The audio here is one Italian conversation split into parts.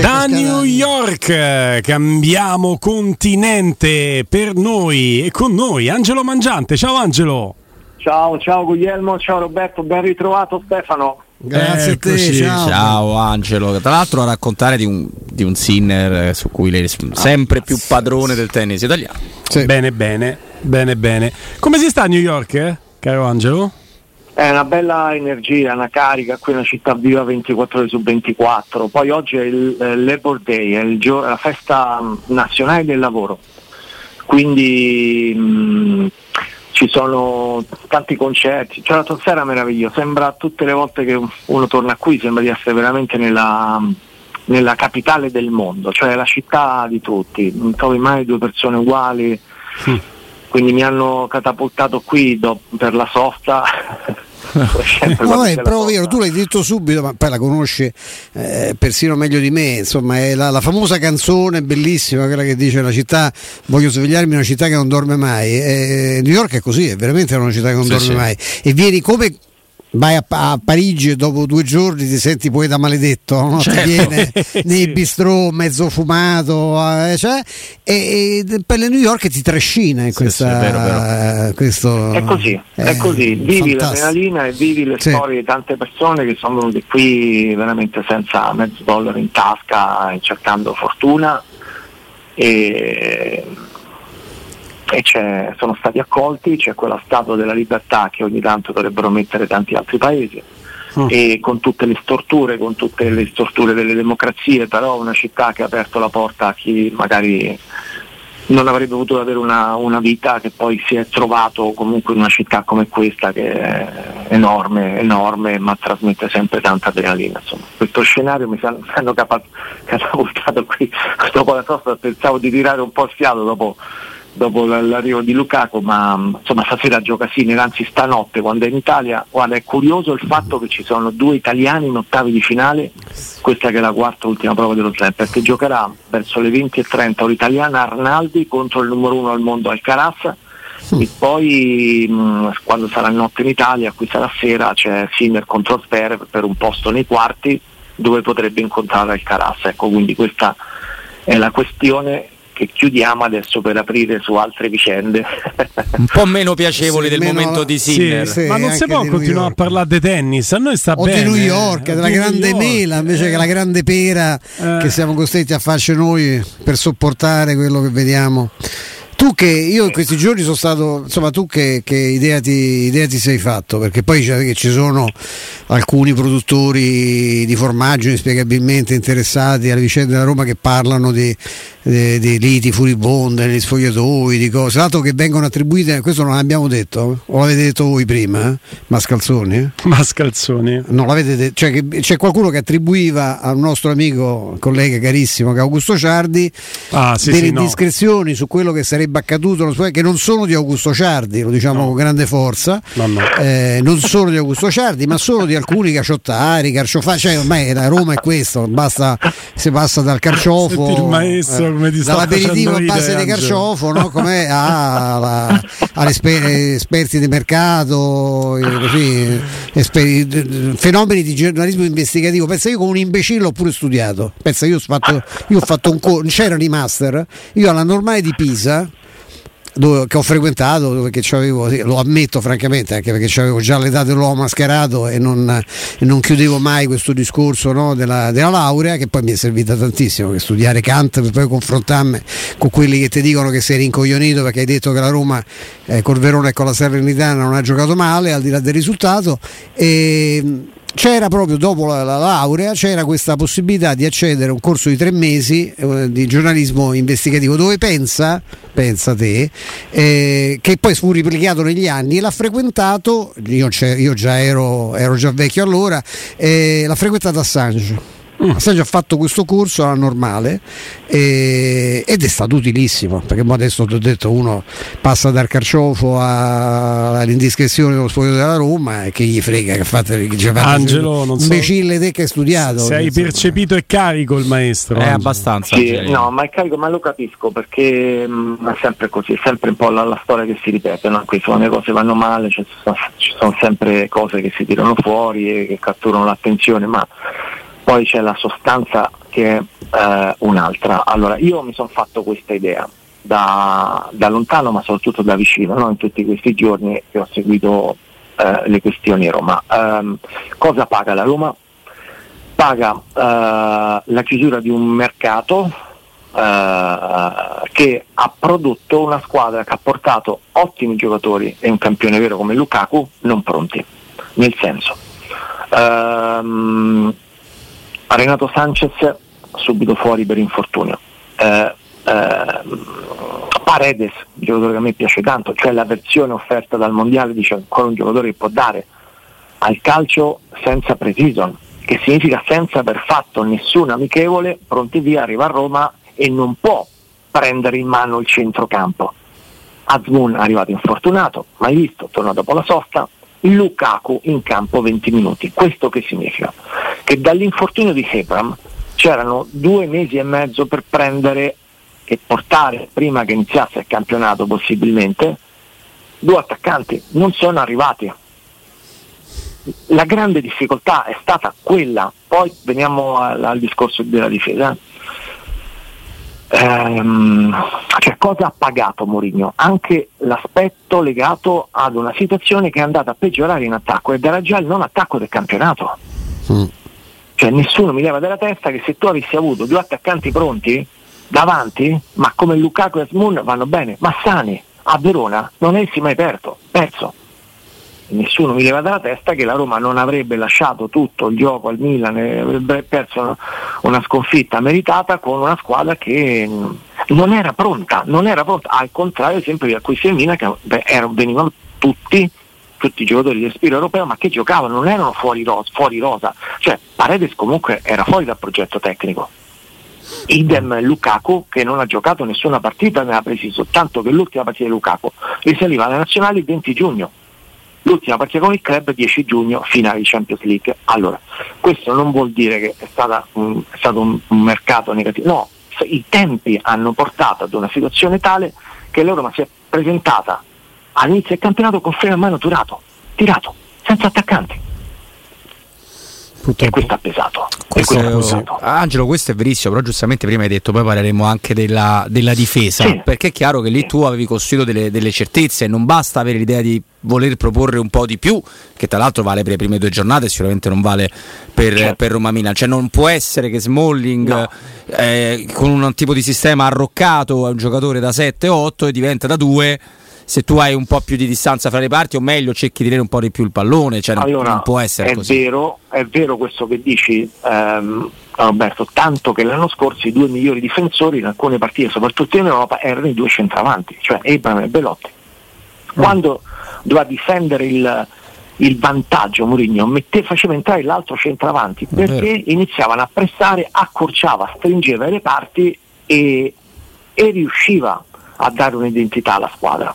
Da New York cambiamo continente per noi e con noi Angelo Mangiante. Ciao Angelo. Ciao, ciao Guglielmo, ciao Roberto, ben ritrovato Stefano. Grazie Eccoci. a te, ciao. Ciao Angelo, tra l'altro a raccontare di un, di un Sinner eh, su cui lei è sempre più padrone del tennis italiano. Sì. Bene, bene, bene, bene. Come si sta a New York, eh, caro Angelo? È una bella energia, una carica, qui è una città viva 24 ore su 24. Poi oggi è il eh, Labor Day, è gio- la festa mh, nazionale del lavoro. Quindi mh, ci sono tanti concerti, c'è l'atmosfera meravigliosa, sembra tutte le volte che uno torna qui, sembra di essere veramente nella, nella capitale del mondo, cioè la città di tutti, non trovi mai due persone uguali. Quindi mi hanno catapultato qui do- per la sosta. No, è proprio vero, tu l'hai detto subito, ma poi la conosci eh, persino meglio di me. Insomma, è la, la famosa canzone bellissima, quella che dice la città, voglio svegliarmi in una città che non dorme mai. Eh, New York è così, è veramente una città che non Sì, dorme sì. mai. E vieni come. Vai a, a Parigi e dopo due giorni ti senti poeta maledetto, no? Certo. ti viene nei Sì. bistrò mezzo fumato, eh, cioè, e, e per le New York ti trascina in Sì, questa, sì, è vero, vero. eh, questo, È così, è eh, così, vivi fantastico. l'adrenalina e vivi le Sì. storie di tante persone che sono venute qui veramente senza mezzo dollaro in tasca e cercando fortuna e, e c'è- sono stati accolti, c'è quella statua della libertà che ogni tanto dovrebbero mettere tanti altri paesi e con tutte le storture, con tutte le storture delle democrazie, però una città che ha aperto la porta a chi magari non avrebbe potuto avere una, una vita che poi si è trovato comunque in una città come questa che è enorme, enorme, ma trasmette sempre tanta adrenalina. Insomma. Questo scenario mi sa- mi hanno catapultato qui dopo la sosta, pensavo di tirare un po' il fiato dopo, dopo l'arrivo di Lukaku, ma insomma stasera gioca Sinner, anzi stanotte quando è in Italia, guarda è curioso il fatto che ci sono due italiani in ottavi di finale, questa che è la quarta e ultima prova dello slam, perché giocherà verso le 20.30 l'italiana Arnaldi contro il numero uno al mondo Alcaraz e poi mh, quando sarà notte in Italia, qui sarà sera, c'è Sinner contro Zverev per un posto nei quarti dove potrebbe incontrare Alcaraz. Ecco, quindi questa è la questione che chiudiamo adesso per aprire su altre vicende. Un po' meno piacevoli Sì, del meno- momento di Sì, Sinner. sì. ma non si può continuare a parlare di tennis. A noi sta o bene. di New York, eh. della grande York. mela invece Eh. che la grande pera Eh. che siamo costretti a farci noi per sopportare quello che vediamo. Tu che io in questi giorni sono stato, insomma, tu che, che idea, ti, idea ti sei fatto? Perché poi che ci sono alcuni produttori di formaggio inspiegabilmente interessati alle vicende della Roma che parlano di, di- di liti furibonde negli sfogliatoi, di cose, dato che vengono attribuite, questo non l'abbiamo detto, o l'avete detto voi prima, eh? Mascalzoni? eh? Mascalzoni. Non l'avete detto, cioè che c'è qualcuno che attribuiva al nostro amico, collega carissimo che Augusto Ciardi Ah, sì, delle sì, no. indiscrezioni su quello che sarebbe accaduto, che non sono di Augusto Ciardi, lo diciamo con grande forza, No, no. eh, non solo di Augusto Ciardi, ma solo di alcuni caciottari, carciofari, cioè ormai la Roma è questo, basta, si passa dal carciofo, Senti il maestro come ti dall'aperitivo a base di carciofo, no? come agli esper- esperti di mercato, così, d- fenomeni di giornalismo investigativo. Pensa io con un imbecille ho pure studiato. Pensa io ho fatto, io ho fatto un corso, c'erano i master, io alla normale di Pisa dove, che ho frequentato, dove sì, lo ammetto francamente, anche perché avevo già l'età dell'uomo mascherato e non, e non chiudevo mai questo discorso no, della, della laurea, che poi mi è servita tantissimo, che studiare Kant per poi confrontarmi con quelli che ti dicono che sei rincoglionito perché hai detto che la Roma eh, col Verona e con la Salernitana non ha giocato male, al di là del risultato. E, c'era proprio dopo la, la laurea c'era questa possibilità di accedere a un corso di tre mesi eh, di giornalismo investigativo dove pensa, pensa te, eh, che poi fu replicato negli anni e l'ha frequentato, io, io già ero, ero già vecchio allora, eh, l'ha frequentato Assange. Mm. Assaggio ha fatto questo corso alla normale e, ed è stato utilissimo perché adesso ti ho detto uno passa dal carciofo all'indiscrezione dello spogliato della Roma e che gli frega che fate che Angelo non so imbecille te che hai studiato se hai percepito è carico il maestro è Angelo. abbastanza sì, no ma è carico ma lo capisco perché mh, mm, è sempre così è sempre un po' la, la storia che si ripete no? qui sono le cose vanno male cioè, ci, sono, ci sono sempre cose che si tirano fuori e che catturano l'attenzione ma poi c'è la sostanza che è eh, un'altra. Allora, io mi sono fatto questa idea da, da, lontano ma soprattutto da vicino, no? in tutti questi giorni che ho seguito eh, le questioni a Roma. Um, cosa paga la Roma? Paga uh, la chiusura di un mercato uh, che ha prodotto una squadra che ha portato ottimi giocatori e un campione vero come Lukaku non pronti. Nel senso, um, Renato Sanchez subito fuori per infortunio. Eh, eh, Paredes, giocatore che a me piace tanto, cioè la versione offerta dal mondiale dice ancora un giocatore che può dare al calcio senza pre-season, che significa senza aver fatto nessun amichevole, pronti via, arriva a Roma e non può prendere in mano il centrocampo. Azmoun è arrivato infortunato, mai visto, torna dopo la sosta, Lukaku in campo 20 minuti. Questo che significa? Che dall'infortunio di Hebram c'erano due mesi e mezzo per prendere e portare, prima che iniziasse il campionato possibilmente, due attaccanti. Non sono arrivati. La grande difficoltà è stata quella, poi veniamo al, al discorso della difesa ehm, cioè cosa ha pagato Mourinho? Anche l'aspetto legato ad una situazione che è andata a peggiorare in attacco ed era già il non attacco del campionato. Mm. Cioè nessuno mi leva dalla testa che se tu avessi avuto due attaccanti pronti davanti, ma come Lukaku e Asmun vanno bene, ma sani, a Verona non avessi mai perso, perso. Nessuno mi leva dalla testa che la Roma non avrebbe lasciato tutto il gioco al Milan avrebbe perso una sconfitta meritata con una squadra che non era pronta, non era pronta, al contrario sempre di acquisti del Milan che erano, venivano tutti tutti i giocatori del spirito europeo ma che giocavano, non erano fuori rosa, fuori rosa. cioè Paredes comunque era fuori dal progetto tecnico idem Lukaku che non ha giocato nessuna partita ne ha presi soltanto che l'ultima partita di Lukaku risaliva alle nazionali il 20 giugno l'ultima partita con il club 10 giugno, finale di Champions League. Allora, questo non vuol dire che è, stata, um, è stato un, un, mercato negativo, no, i tempi hanno portato ad una situazione tale che l'Euroma si è presentata all'inizio del campionato con freno a mano tirato, tirato, senza attaccanti. Purtroppo. E questo ha pesato. Questo, questo è pesato. Angelo, questo è verissimo, però giustamente prima hai detto, poi parleremo anche della, della difesa, sì. perché è chiaro che lì tu avevi costruito delle, delle certezze, non basta avere l'idea di voler proporre un po' di più, che tra l'altro vale per le prime due giornate e sicuramente non vale per, certo. per Roma Milan. Cioè non può essere che Smalling no. eh, con un tipo di sistema arroccato a un giocatore da 7-8 e diventa da 2 se tu hai un po' più di distanza fra le parti o meglio cerchi di tenere un po' di più il pallone, cioè allora, non può essere è così. Vero, è vero questo che dici ehm, Roberto, tanto che l'anno scorso i due migliori difensori in alcune partite, soprattutto in Europa, erano i due centravanti, cioè Ebram e Belotti. Mm. Quando doveva difendere il, il vantaggio Mourinho faceva entrare l'altro centravanti perché iniziavano a pressare, accorciava, stringeva le parti e, e riusciva a dare un'identità alla squadra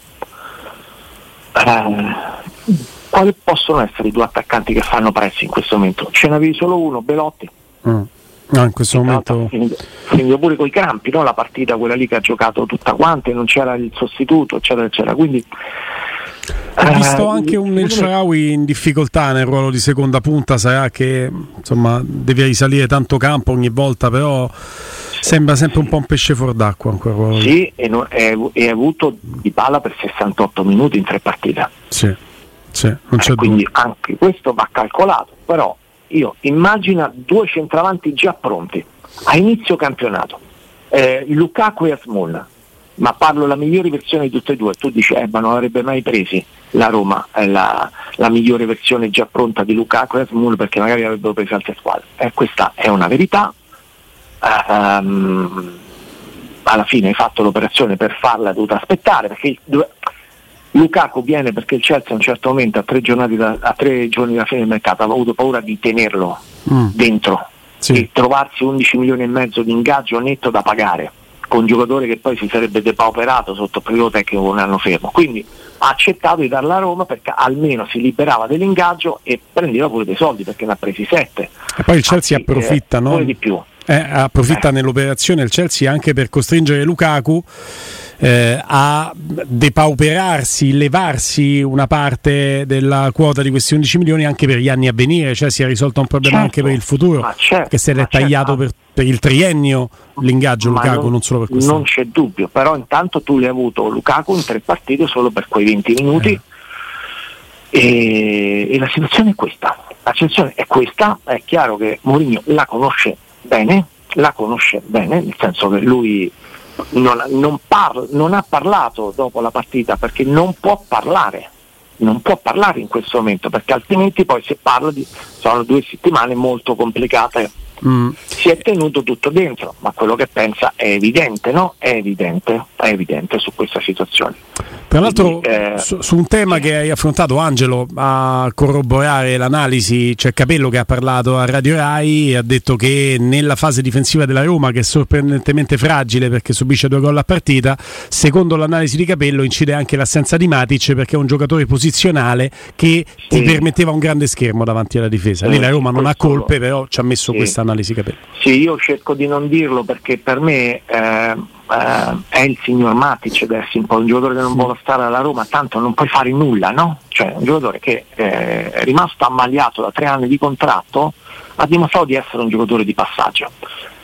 eh, quali possono essere i due attaccanti che fanno prezzi in questo momento? Ce n'avevi solo uno, Belotti. Mm. No, in questo momento finito pure con i crampi, no? la partita quella lì che ha giocato tutta quante, non c'era il sostituto, eccetera, eccetera. Quindi ho visto eh, anche un El Sharawi in difficoltà nel ruolo di seconda punta, sarà che insomma deve risalire tanto campo ogni volta, però sembra sempre un po' un pesce fuor d'acqua ancora. Sì, e, no, è, è avuto di palla per 68 minuti in tre partite. Sì, sì non c'è eh, quindi anche questo va calcolato, però io immagina due centravanti già pronti a inizio campionato, eh, Lukaku e Asmun, ma parlo la migliore versione di tutte e due, tu dici eh, ma non avrebbe mai presi la Roma è la, la migliore versione già pronta di Lukaku e Asmun perché magari avrebbero preso altre squadre. Eh, questa è una verità. Um, alla fine hai fatto l'operazione per farla, hai dovuto aspettare perché Lukaku viene perché il Chelsea a un certo momento a tre, da, a tre giorni da fine del mercato aveva avuto paura di tenerlo mm. dentro sì. e trovarsi 11 milioni e mezzo di ingaggio netto da pagare con un giocatore che poi si sarebbe depauperato sotto il periodo tecnico un anno fermo. Quindi ha accettato di darla a Roma perché almeno si liberava dell'ingaggio e prendeva pure dei soldi perché ne ha presi 7. E poi il Chelsea Anzi, approfitta, eh, no? di più. Eh, approfitta nell'operazione il Chelsea anche per costringere Lukaku eh, a depauperarsi, levarsi una parte della quota di questi 11 milioni anche per gli anni a venire, cioè si è risolto un problema certo, anche per il futuro, certo, che se l'è certo. tagliato per, per, il triennio l'ingaggio ma Lukaku, non, non, solo per questo. Non c'è dubbio, però intanto tu l'hai avuto Lukaku in tre partite solo per quei 20 minuti. Eh. E, e, la situazione è questa. La situazione è questa, è chiaro che Mourinho la conosce bene, la conosce bene, nel senso che lui non, non, parla, non ha parlato dopo la partita perché non può parlare, non può parlare in questo momento perché altrimenti poi si parla di sono due settimane molto complicate mm. si è tenuto tutto dentro, ma quello che pensa è evidente, no? È evidente, è evidente su questa situazione. Tra l'altro, Quindi, eh, su, su, un tema che hai affrontato, Angelo, a corroborare l'analisi, c'è Capello che ha parlato a Radio Rai e ha detto che nella fase difensiva della Roma, che è sorprendentemente fragile perché subisce due gol a partita, secondo l'analisi di Capello incide anche l'assenza di Matic perché è un giocatore posizionale che sì. ti permetteva un grande schermo davanti alla difesa. Lì la Roma non ha colpe, però ci ha messo sì. questa analisi Capello. Sì, io cerco di non dirlo perché per me... Eh, eh, è il signor Matic adesso un po' un giocatore che non vuole stare alla Roma, tanto non puoi fare nulla, no? Cioè un giocatore che eh, è rimasto ammaliato da tre anni di contratto, ha dimostrato di essere un giocatore di passaggio.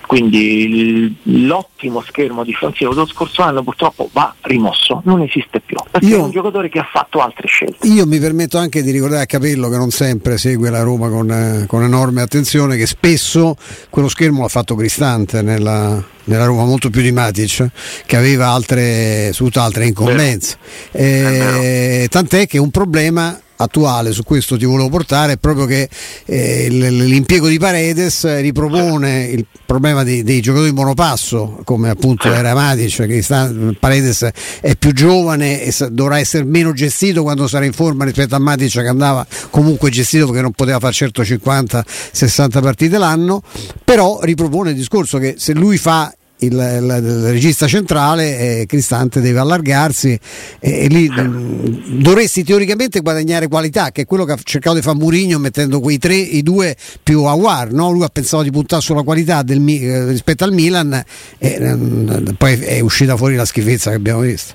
Quindi l'ottimo schermo difensivo dello scorso anno purtroppo va rimosso, non esiste più, perché io, è un giocatore che ha fatto altre scelte. Io mi permetto anche di ricordare a Capello che non sempre segue la Roma con, eh, con enorme attenzione, che spesso quello schermo l'ha fatto Cristante nella, nella Roma molto più di Matic che aveva altre, altre incombenze. Eh, tant'è che un problema attuale, su questo ti volevo portare, è proprio che eh, l'impiego di Paredes ripropone il problema dei, dei giocatori monopasso, come appunto era Matic, che sta, Paredes è più giovane e dovrà essere meno gestito quando sarà in forma rispetto a Matic che andava comunque gestito perché non poteva fare certo 50-60 partite l'anno, però ripropone il discorso che se lui fa il, il, il, regista centrale, eh, Cristante deve allargarsi e, e lì mm, dovresti teoricamente guadagnare qualità, che è quello che ha cercato di fare Murigno mettendo quei tre, i due più Aguar, no? lui ha pensato di puntare sulla qualità del, eh, rispetto al Milan e eh, poi è uscita fuori la schifezza che abbiamo visto.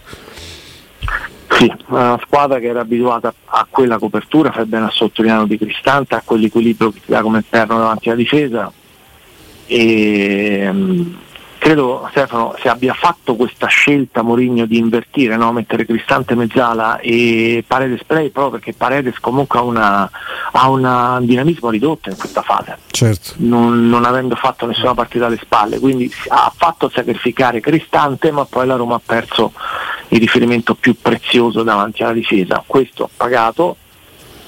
Sì, una squadra che era abituata a quella copertura, fai bene a sottolineare di Cristante, a quell'equilibrio che ti dà come perno davanti alla difesa e, um, credo Stefano se abbia fatto questa scelta Mourinho di invertire, no? mettere Cristante mezzala e Paredes play proprio perché Paredes comunque ha, un dinamismo ridotto in questa fase, certo. non, non, avendo fatto nessuna partita alle spalle, quindi ha fatto sacrificare Cristante ma poi la Roma ha perso il riferimento più prezioso davanti alla difesa, questo ha pagato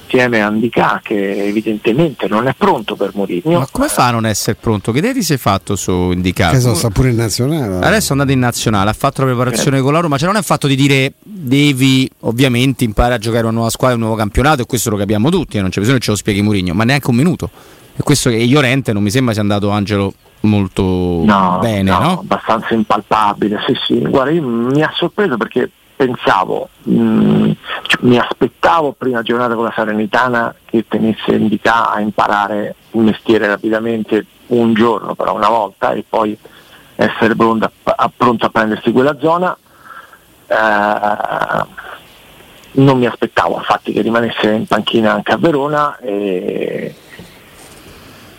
insieme a Andicà che evidentemente non è pronto per Mourinho. Ma come fa a non essere pronto? Che idea ti sei fatto su Indicà? Che so, sta pure in nazionale. Adesso è andato in nazionale, ha fatto la preparazione eh. con la Roma, cioè non è fatto di dire devi ovviamente imparare a giocare una nuova squadra, un nuovo campionato e questo lo capiamo tutti, non c'è bisogno che ce lo spieghi Mourinho, ma neanche un minuto. E questo che Iorente non mi sembra sia andato Angelo molto no, bene, no, no? Abbastanza impalpabile, sì sì. Guarda, mi ha sorpreso perché pensavo, mh, mm, cioè, mi aspettavo prima giornata con la Serenitana che tenesse Indica a imparare il mestiere rapidamente un giorno, però una volta, e poi essere pronto a, pronto a prendersi quella zona. Eh, non mi aspettavo infatti che rimanesse in panchina anche a Verona e,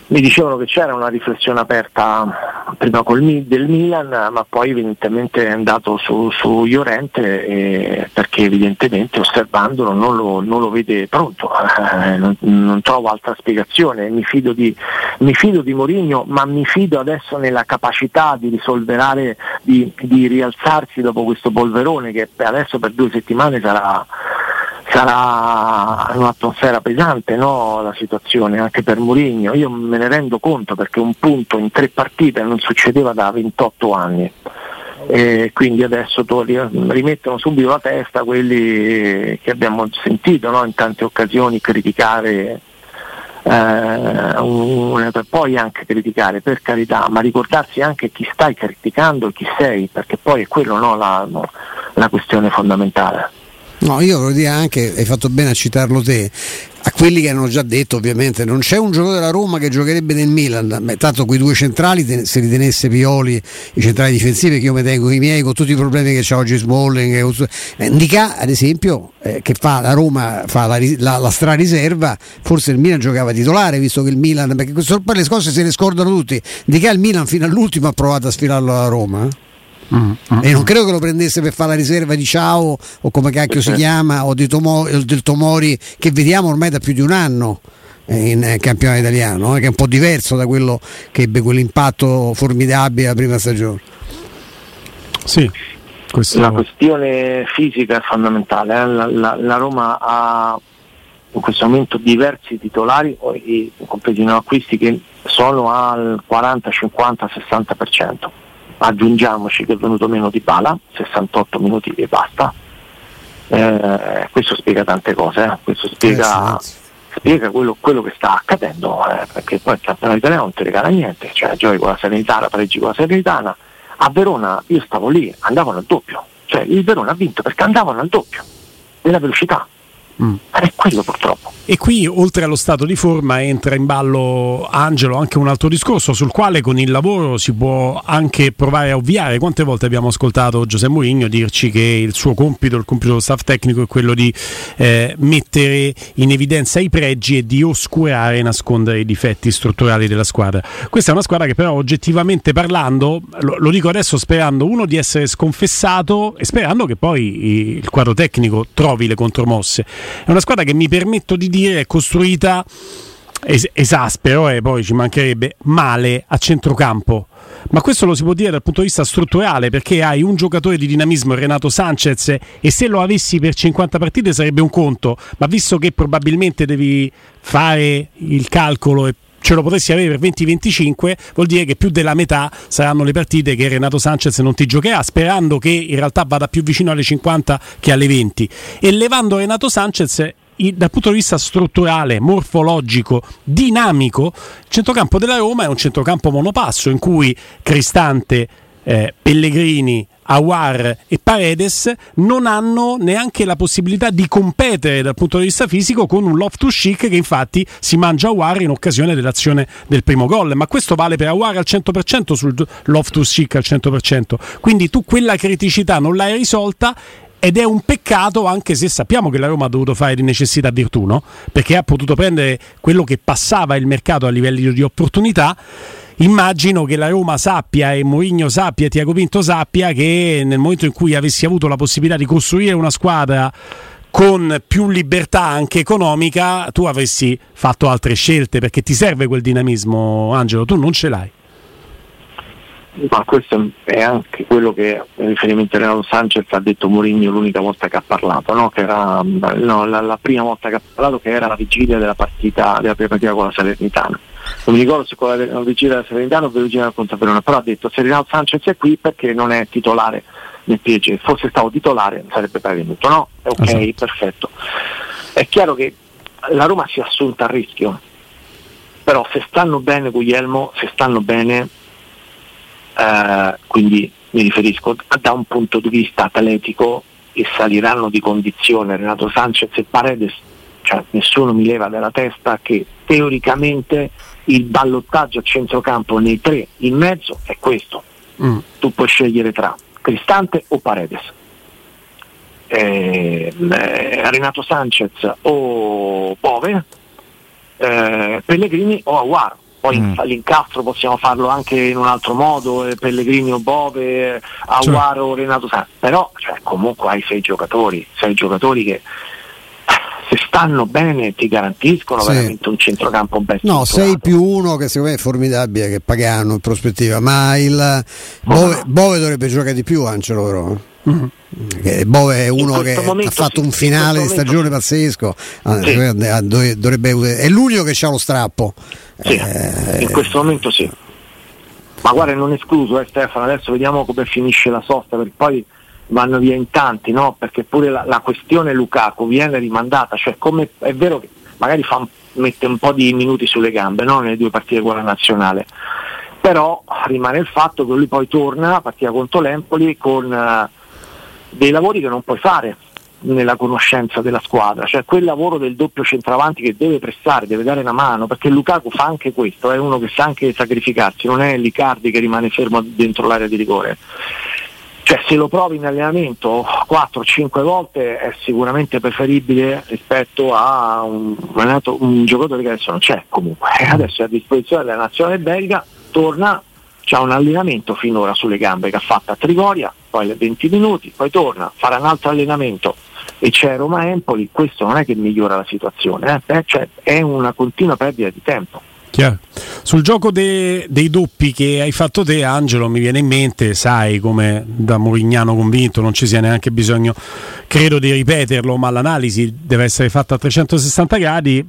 mi dicevano che c'era una riflessione aperta prima col, del Milan, ma poi evidentemente è andato su, su Llorente eh, perché evidentemente osservandolo non lo, non lo vede pronto, eh, non, non, trovo altra spiegazione, mi fido, di, mi fido di Mourinho, ma mi fido adesso nella capacità di risolverare, di, di rialzarsi dopo questo polverone che adesso per due settimane sarà sarà un'atmosfera pesante no? la situazione anche per Mourinho, io me ne rendo conto perché un punto in tre partite non succedeva da 28 anni. E quindi adesso rimettono subito la testa quelli che abbiamo sentito no? in tante occasioni criticare eh, un, poi anche criticare per carità, ma ricordarsi anche chi stai criticando e chi sei, perché poi è quello no, la, la questione fondamentale. No, io voglio dire anche, hai fatto bene a citarlo te, a quelli che hanno già detto ovviamente non c'è un giocatore della Roma che giocherebbe nel Milan, Beh, tanto quei due centrali se li tenesse Pioli, i centrali difensivi che io mi tengo i miei con tutti i problemi che c'ha oggi Smalling, eh, Ndica ad esempio eh, che fa la Roma fa la, la, la strariserva, forse il Milan giocava titolare visto che il Milan, perché poi le cose se le scordano tutti, Ndica il Milan fino all'ultimo ha provato a sfilarlo alla Roma. Eh? Mm, mm, e non mm. credo che lo prendesse per fare la riserva di Ciao o come cacchio si chiama o Tomo, del Tomori che vediamo ormai da più di un anno in campionato italiano, eh, che è un po' diverso da quello che ebbe quell'impatto formidabile la prima stagione. Sì, questo... La questione fisica è fondamentale, eh? la, la, la, Roma ha in questo momento diversi titolari, compresi i acquisti, che sono al 40, 50, 60% aggiungiamoci che è venuto meno di Bala, 68 minuti e basta. Eh, questo spiega tante cose, eh. questo spiega, spiega quello, quello, che sta accadendo, eh, perché poi il campionato italiano non ti regala niente, cioè giochi con la Serenitana, pareggi con la Serenitana. A Verona io stavo lì, andavano al doppio, cioè il Verona ha vinto perché andavano al doppio della velocità. Mm. È quello purtroppo. E qui, oltre allo stato di forma, entra in ballo Angelo anche un altro discorso sul quale con il lavoro si può anche provare a ovviare. Quante volte abbiamo ascoltato Giuseppe Mourinho dirci che il suo compito, il compito dello staff tecnico è quello di eh, mettere in evidenza i pregi e di oscurare e nascondere i difetti strutturali della squadra. Questa è una squadra che però oggettivamente parlando, lo, lo dico adesso sperando uno di essere sconfessato e sperando che poi il quadro tecnico trovi le contromosse è una squadra che mi permetto di dire è costruita es- esaspero e poi ci mancherebbe male a centrocampo. Ma questo lo si può dire dal punto di vista strutturale perché hai un giocatore di dinamismo, Renato Sanchez, e se lo avessi per 50 partite sarebbe un conto, ma visto che probabilmente devi fare il calcolo e ce lo potresti avere per 20-25, vuol dire che più della metà saranno le partite che Renato Sanchez non ti giocherà, sperando che in realtà vada più vicino alle 50 che alle 20. E levando Renato Sanchez dal punto di vista strutturale, morfologico, dinamico, il centrocampo della Roma è un centrocampo monopasso in cui Cristante, eh, Pellegrini, Awar e Paredes non hanno neanche la possibilità di competere dal punto di vista fisico con un Loftus Chic che infatti si mangia Awar in occasione dell'azione del primo gol. Ma questo vale per Awar al 100% sul Loftus Chic al 100% quindi tu quella criticità non l'hai risolta ed è un peccato anche se sappiamo che la Roma ha dovuto fare di necessità virtù, no? perché ha potuto prendere quello che passava il mercato a livello di opportunità immagino che la Roma sappia e Mourinho sappia e Tiago Pinto sappia che nel momento in cui avessi avuto la possibilità di costruire una squadra con più libertà anche economica tu avresti fatto altre scelte perché ti serve quel dinamismo Angelo, tu non ce l'hai ma questo è anche quello che in riferimento a Renato Sanchez ha detto Mourinho l'unica volta che ha parlato, no? che era no, la, la, prima volta che ha parlato che era la vigilia della partita, della prima partita con la Salernitana. Non mi ricordo se con la, la vigilia della Salernitana o la vigilia del Verona, però ha detto se Renato Sanchez è qui perché non è titolare nel PSG, fosse stato titolare sarebbe poi venuto, no? Ok, esatto. perfetto. È chiaro che la Roma si è assunta a rischio, però se stanno bene Guglielmo, se stanno bene eh, quindi mi riferisco da un punto di vista atletico e saliranno di condizione Renato Sanchez e Paredes, cioè nessuno mi leva dalla testa che teoricamente il ballottaggio a centrocampo nei tre in mezzo è questo. Mm. Tu puoi scegliere tra Cristante o Paredes. Eh, eh, Renato Sanchez o Bove, eh, Pellegrini o Aguaro poi mm. l'incastro possiamo farlo anche in un altro modo, eh, Pellegrini o Bove, eh, Aguaro, cioè. Renato Sanz, però cioè, comunque hai sei giocatori, sei giocatori che se stanno bene ti garantiscono sì. veramente un centrocampo ben No, 6 più 1 che secondo me è formidabile che Pagano in prospettiva, ma il Bove, no. Bove dovrebbe giocare di più Angelo però. Mm-hmm. Bove è uno che ha fatto sì, un finale di stagione pazzesco, ah, sì. dovrebbe, è l'unico che ha lo strappo. Sì, eh, in questo momento sì. Ma guarda, non escluso, eh, Stefano, adesso vediamo come finisce la sosta, perché poi vanno via in tanti, no? Perché pure la, la questione Lukaku viene rimandata, cioè come è vero che magari fa mette un po' di minuti sulle gambe no? nelle due partite con la nazionale. Però rimane il fatto che lui poi torna a partita contro l'Empoli con uh, dei lavori che non puoi fare nella conoscenza della squadra, cioè quel lavoro del doppio centravanti che deve prestare, deve dare una mano, perché Lukaku fa anche questo, è uno che sa anche sacrificarsi, non è Licardi che rimane fermo dentro l'area di rigore. Cioè se lo provi in allenamento 4-5 volte è sicuramente preferibile rispetto a un, un giocatore che adesso non c'è comunque, adesso è a disposizione della nazionale belga, torna, c'ha un allenamento finora sulle gambe che ha fatto a Trigoria, poi 20 minuti, poi torna, farà un altro allenamento e c'è Roma Empoli, questo non è che migliora la situazione, eh? cioè, è una continua perdita di tempo. Chiaro. Sul gioco de- dei doppi che hai fatto te, Angelo, mi viene in mente, sai come da Morignano convinto, non ci sia neanche bisogno, credo, di ripeterlo, ma l'analisi deve essere fatta a 360 gradi.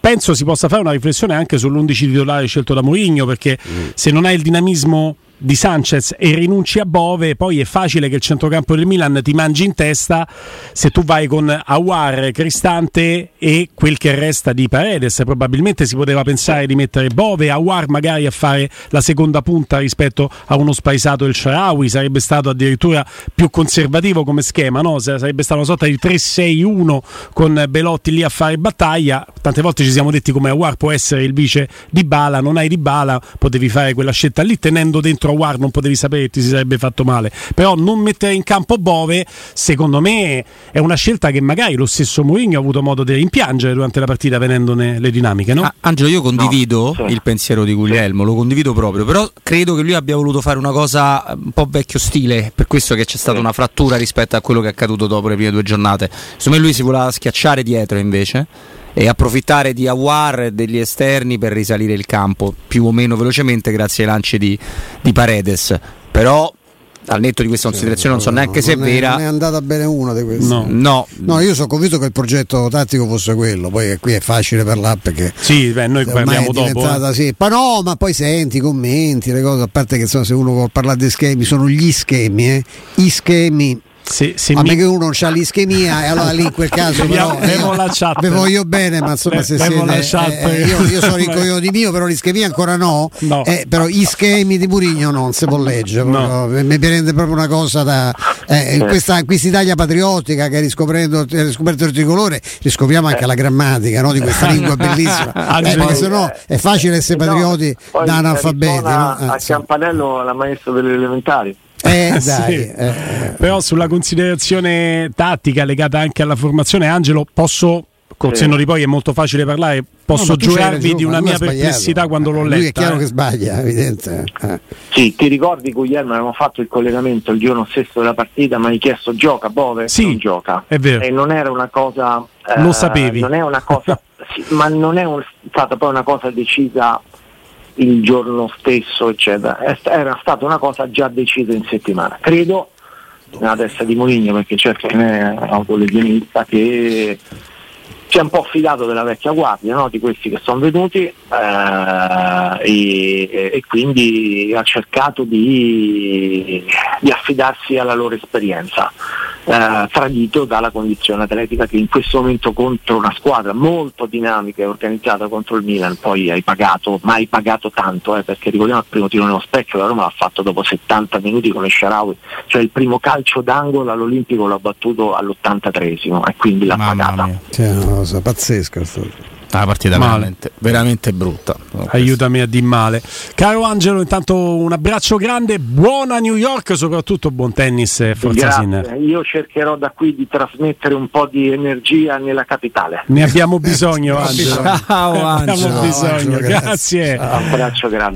Penso si possa fare una riflessione anche sull'11 titolare scelto da Mourinho, perché mm. se non hai il dinamismo di Sanchez e rinunci a Bove, poi è facile che il centrocampo del Milan ti mangi in testa se tu vai con Awar, Cristante e quel che resta di Paredes. Probabilmente si poteva pensare di mettere Bove, Awar magari a fare la seconda punta rispetto a uno spaesato del Sharawi, sarebbe stato addirittura più conservativo come schema, no? sarebbe stata una sorta di 3-6-1 con Belotti lì a fare battaglia. Tante volte ci siamo detti come Awar può essere il vice di Bala, non hai di Bala, potevi fare quella scelta lì tenendo dentro contro War non potevi sapere che ti si sarebbe fatto male. Però non mettere in campo Bove, secondo me, è una scelta che magari lo stesso Mourinho ha avuto modo di rimpiangere durante la partita venendone le dinamiche. No? Ah, Angelo, io condivido no, sì. il pensiero di Guglielmo, lo condivido proprio, però credo che lui abbia voluto fare una cosa un po' vecchio stile, per questo che c'è stata una frattura rispetto a quello che è accaduto dopo le prime due giornate. Secondo me lui si voleva schiacciare dietro invece e approfittare di Awar e degli esterni per risalire il campo più o meno velocemente grazie ai lanci di, di Paredes. Però al netto di questa considerazione non so neanche se è vera. Non è andata bene una di queste. No. no. no. io sono convinto che il progetto tattico fosse quello, poi qui è facile parlare perché Sì, beh, noi parliamo dopo. Eh. Sì. Ma no, ma poi senti i commenti, le cose, a parte che insomma, se uno vuole parlare di schemi, sono gli schemi, eh. I schemi se, se a mi... me che uno ha l'ischemia e allora lì in quel caso però, io, la chat. vi voglio bene ma insomma se siete, eh, eh, io, io, sono ricco di mio però l'ischemia ancora no, no. Eh, però gli schemi di Murigno non si può leggere no. mi prende proprio una cosa da eh, in questa Italia patriottica che riscoprendo riscoperto il tricolore riscopriamo anche la grammatica no, di questa lingua bellissima eh, perché sennò è facile essere patrioti da analfabeti no? a Campanello la maestra delle elementari eh, dai, sì. eh. Però sulla considerazione tattica legata anche alla formazione, Angelo, posso col senno di poi è molto facile parlare. Posso no, giurarvi di una mia perplessità quando l'ho letta. Lui è chiaro eh? che sbaglia, evidente. Eh. Sì, ti ricordi Guglielmo avevamo fatto il collegamento il giorno stesso della partita, ma hai chiesto gioca Bove? Sì, non gioca. È vero. E non era una cosa. Lo sapevi. Non è una cosa. sì, ma non è un, stata poi una cosa decisa il giorno stesso, eccetera. Era stata una cosa già decisa in settimana. Credo nella testa di Moligno, perché certo non è autolesionista, che si è un po' fidato della vecchia guardia, no? di questi che sono venuti eh, e, e, quindi ha cercato di, di affidarsi alla loro esperienza eh, tradito dalla condizione atletica che in questo momento contro una squadra molto dinamica e organizzata contro il Milan poi hai pagato, ma hai pagato tanto eh, perché ricordiamo il primo tiro nello specchio la Roma l'ha fatto dopo 70 minuti con le Sharawi cioè il primo calcio d'angolo all'Olimpico l'ha battuto all'83esimo e quindi l'ha Mamma pagata. cioè, una cosa pazzesca una partita veramente, veramente, brutta. Aiutami a dir male. Caro Angelo, intanto un abbraccio grande, buona New York, soprattutto buon tennis e forza Sinner. Io cercherò da qui di trasmettere un po' di energia nella capitale. Ne abbiamo bisogno, Angelo. Ciao, Angelo. Ne abbiamo bisogno, Ciao, grazie. Un abbraccio grande.